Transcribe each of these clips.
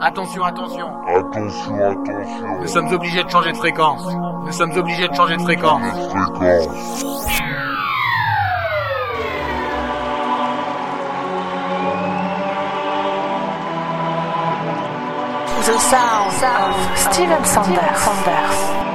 Attention, attention. Attention, attention. Nous sommes obligés de changer de fréquence. Nous sommes obligés de changer de fréquence. Fréquence. The sound of Steven Sanders.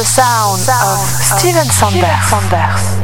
The sound of Steven Sanders.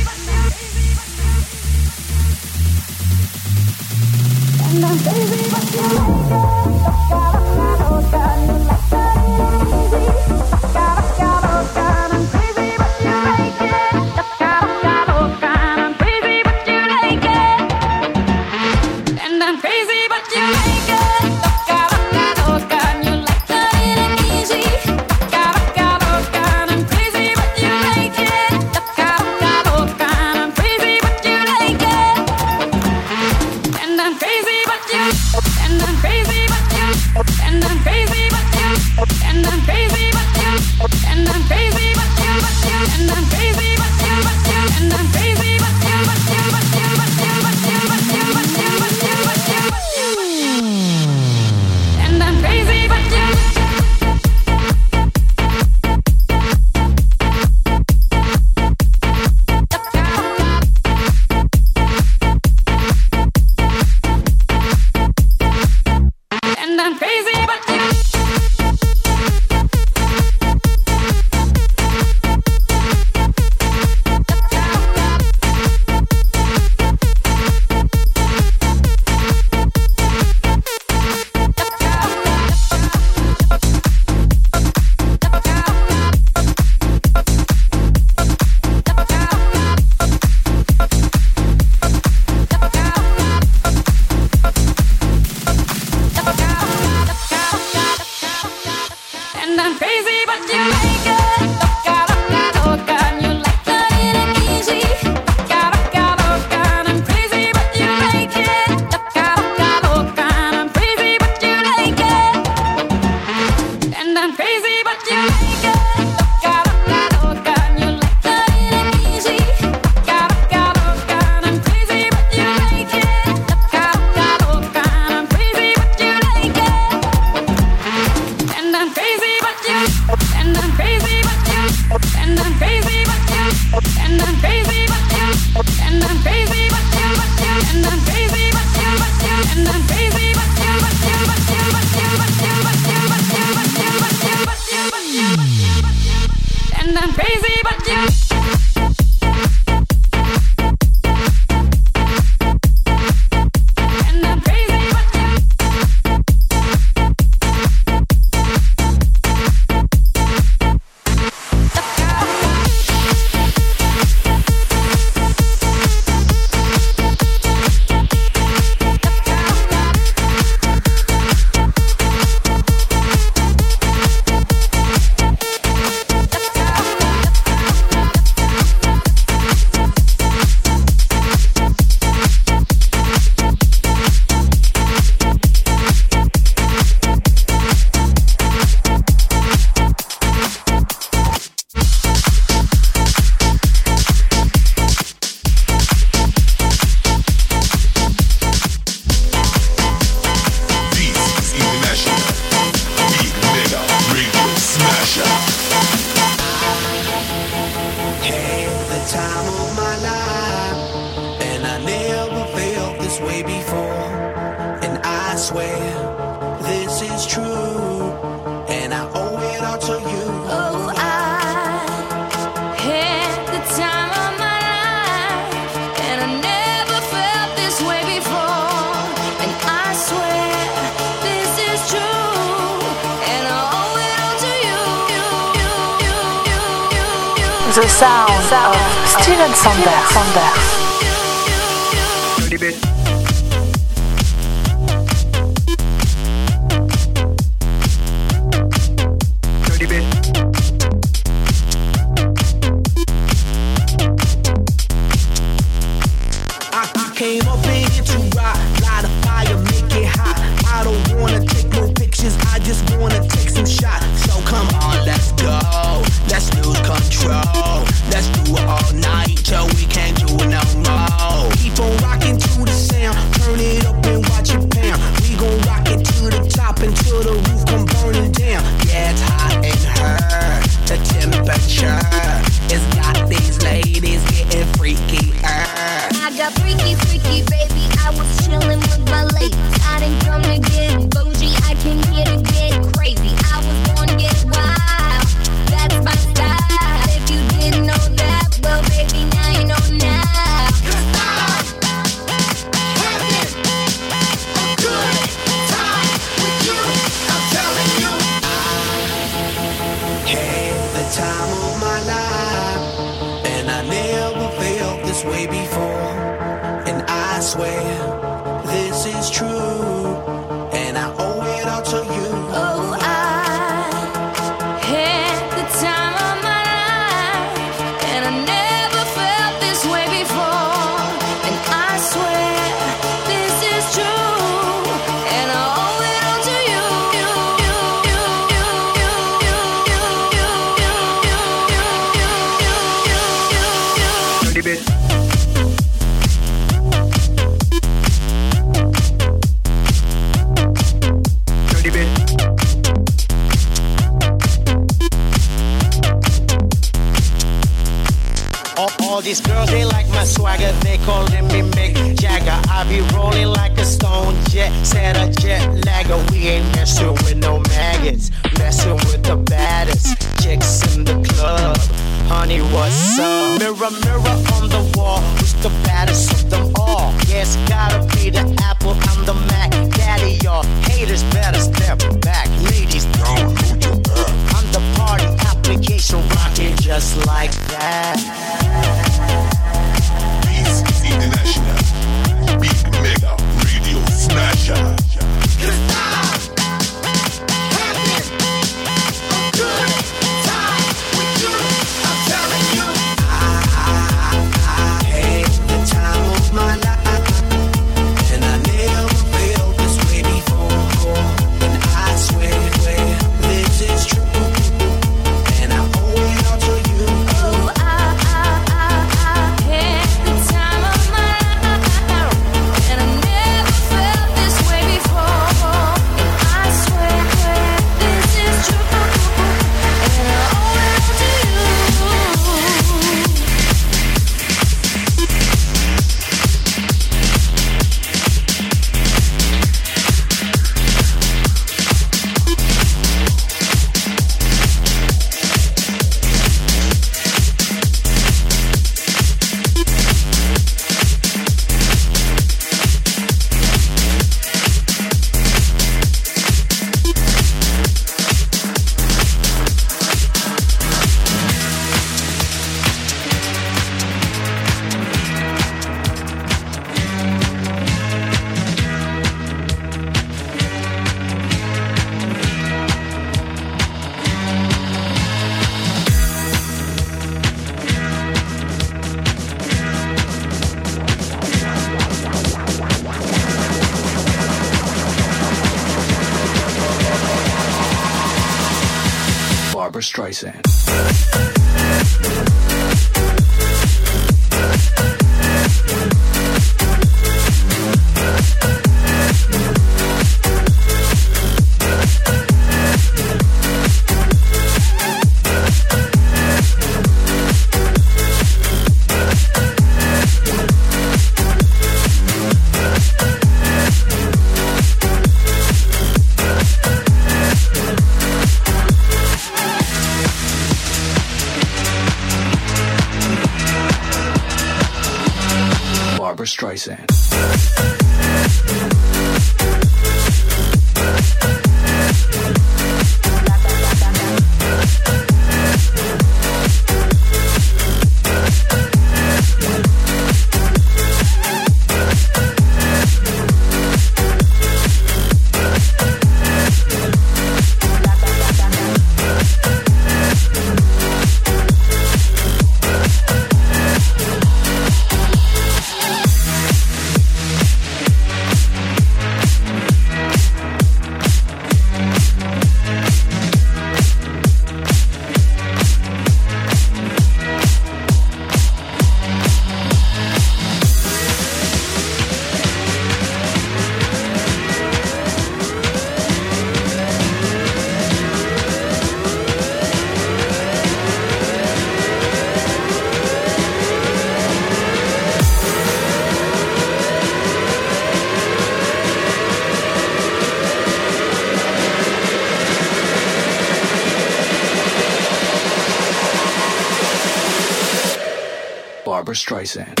Streisand.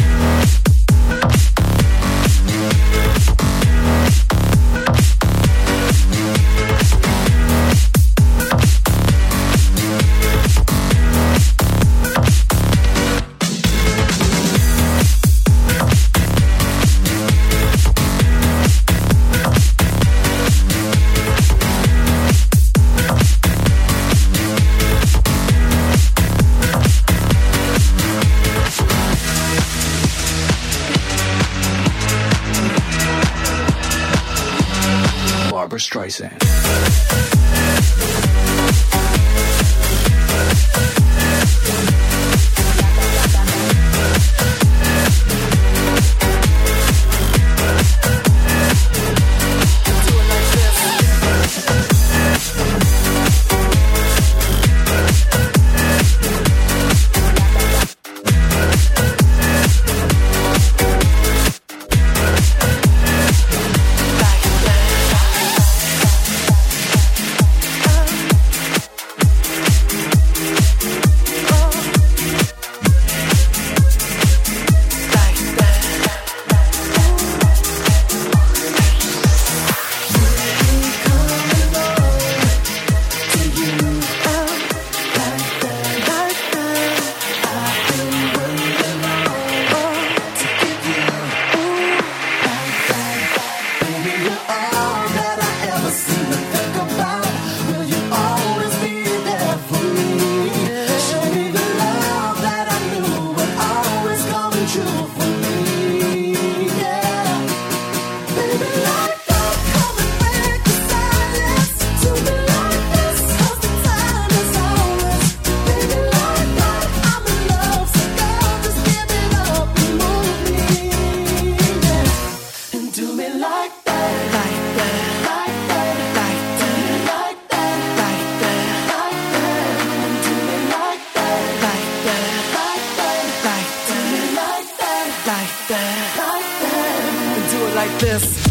this.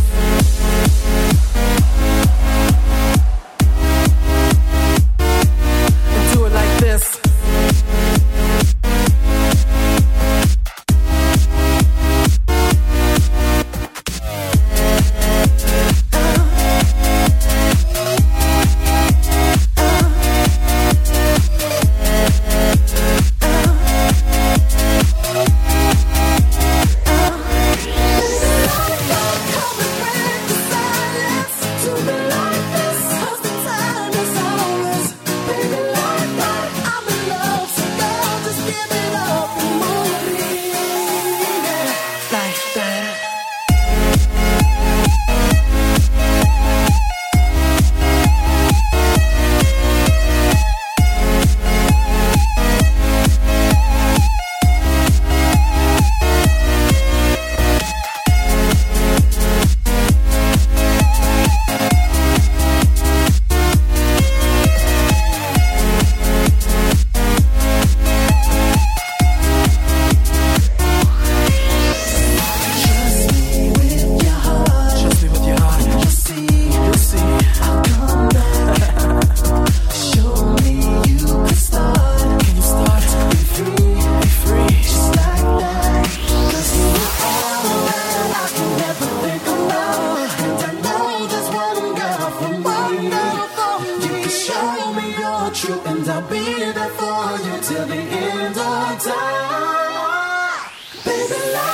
die. Baby,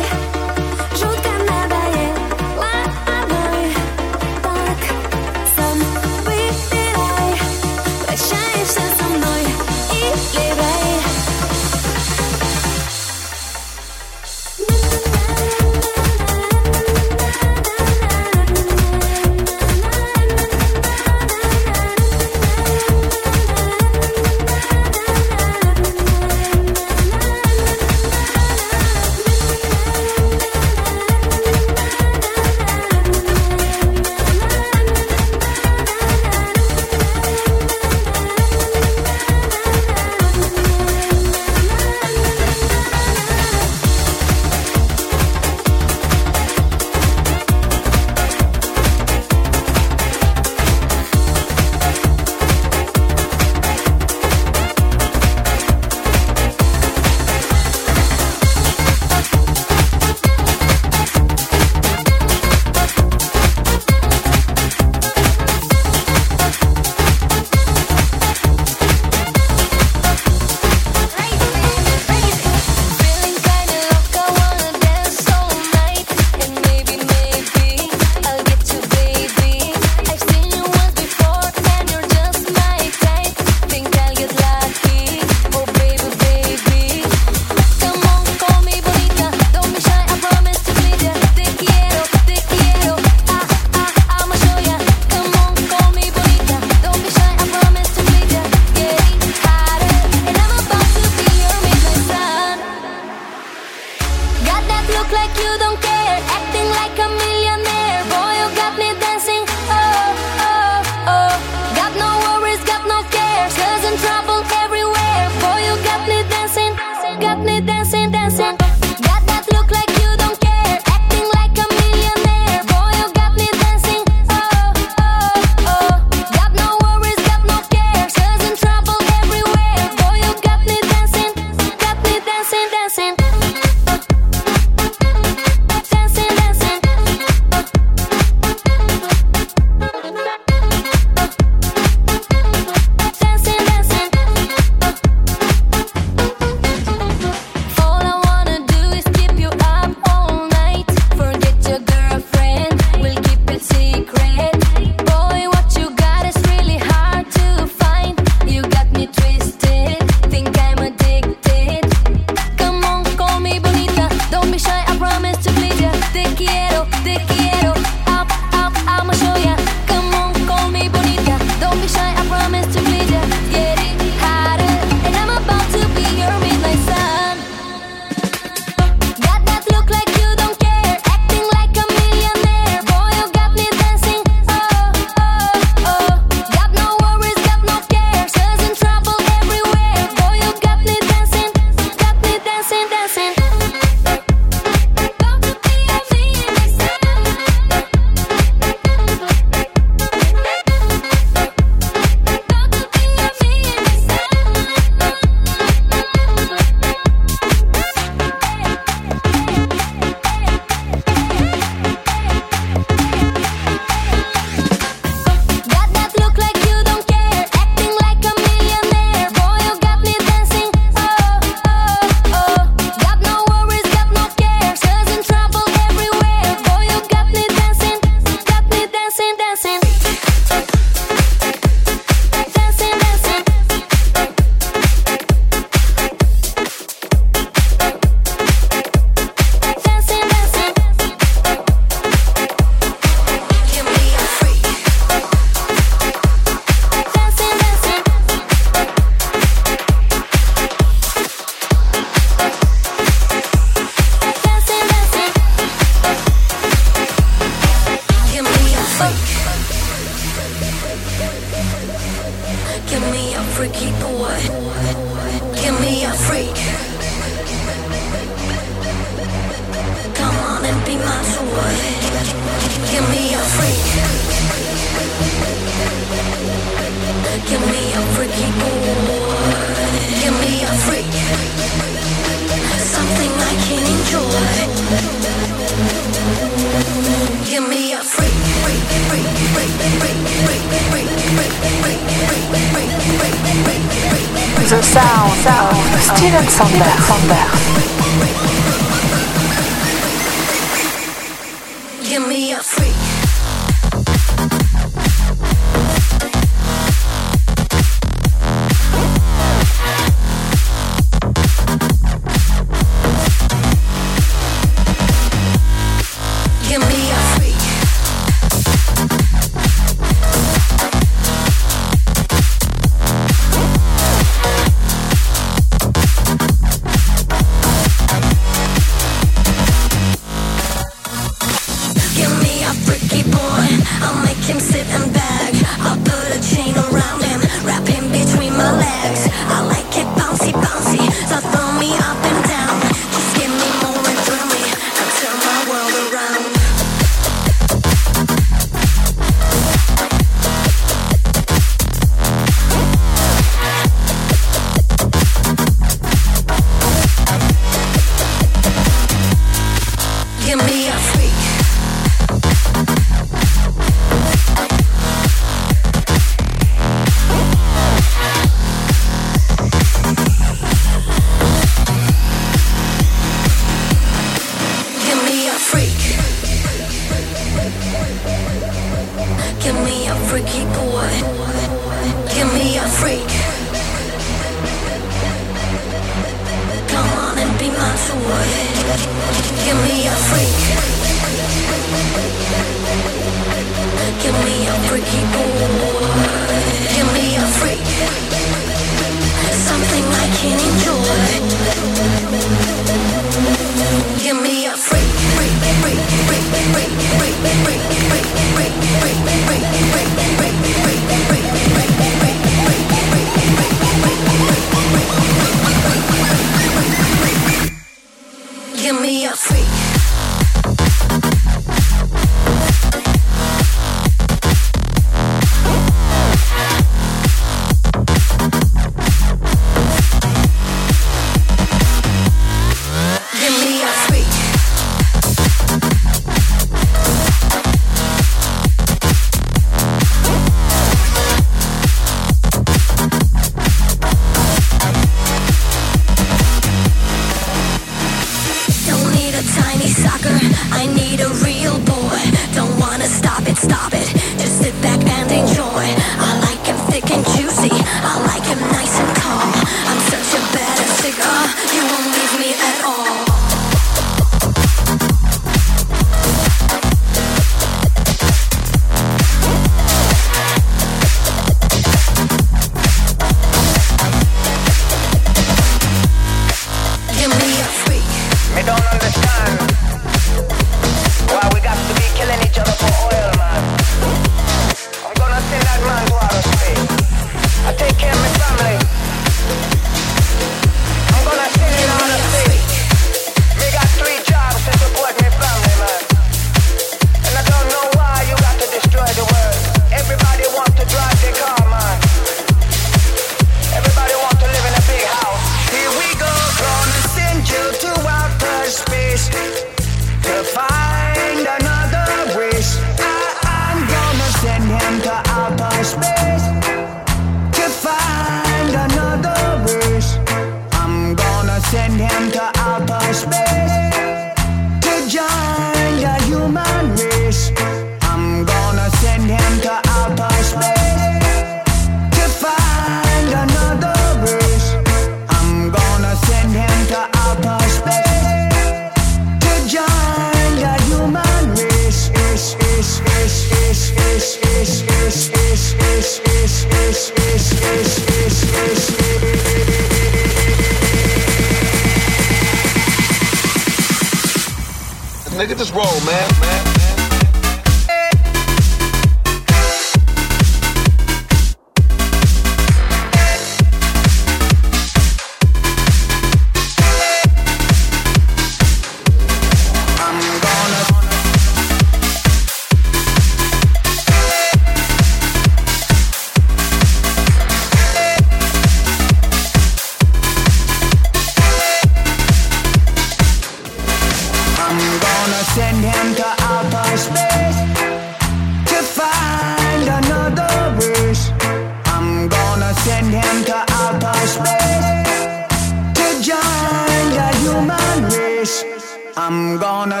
I'm gonna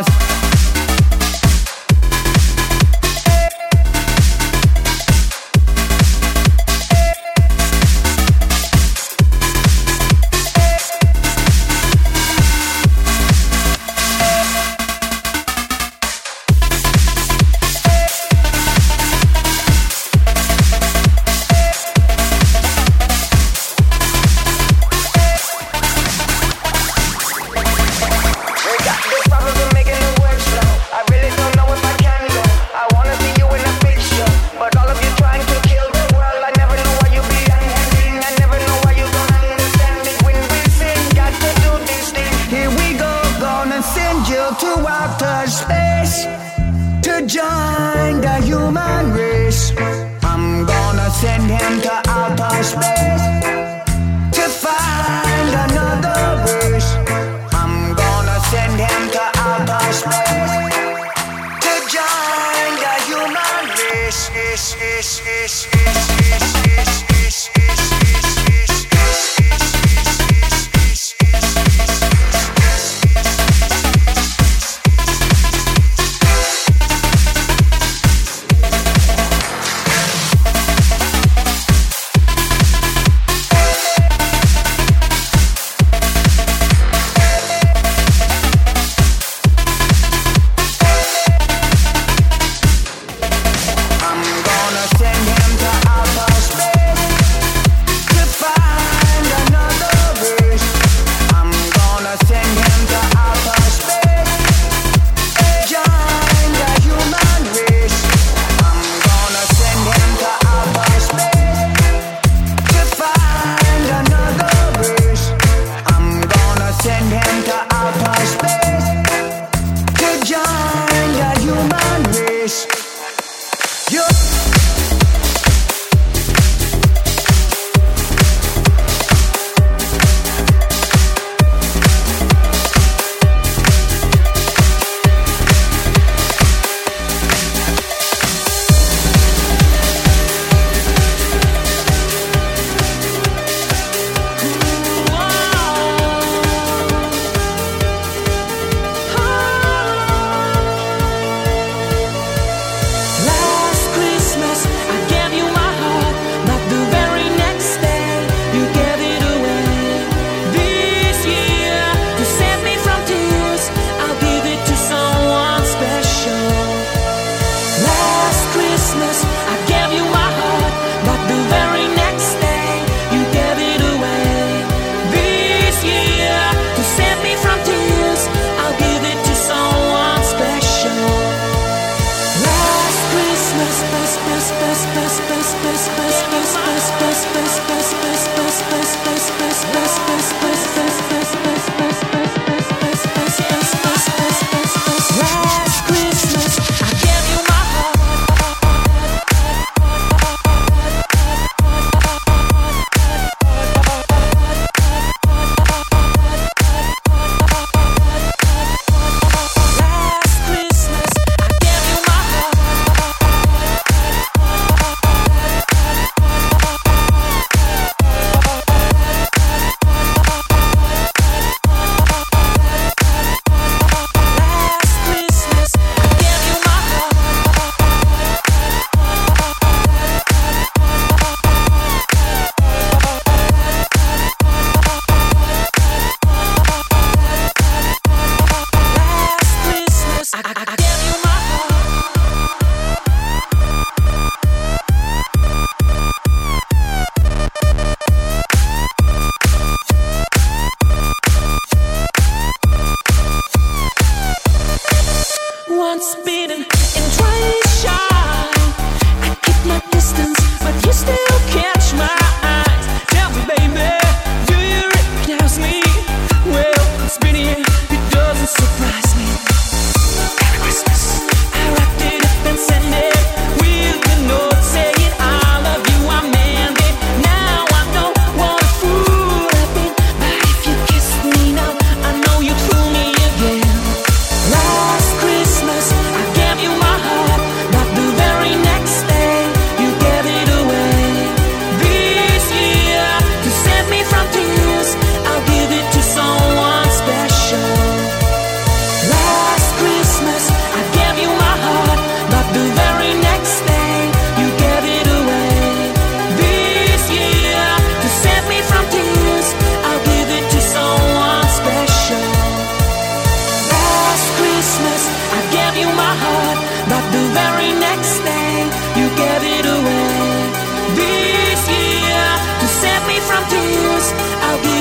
from tears, I'll give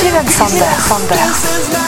Dylan Sander. Sander.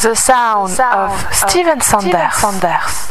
The sound, of Steven Sanders.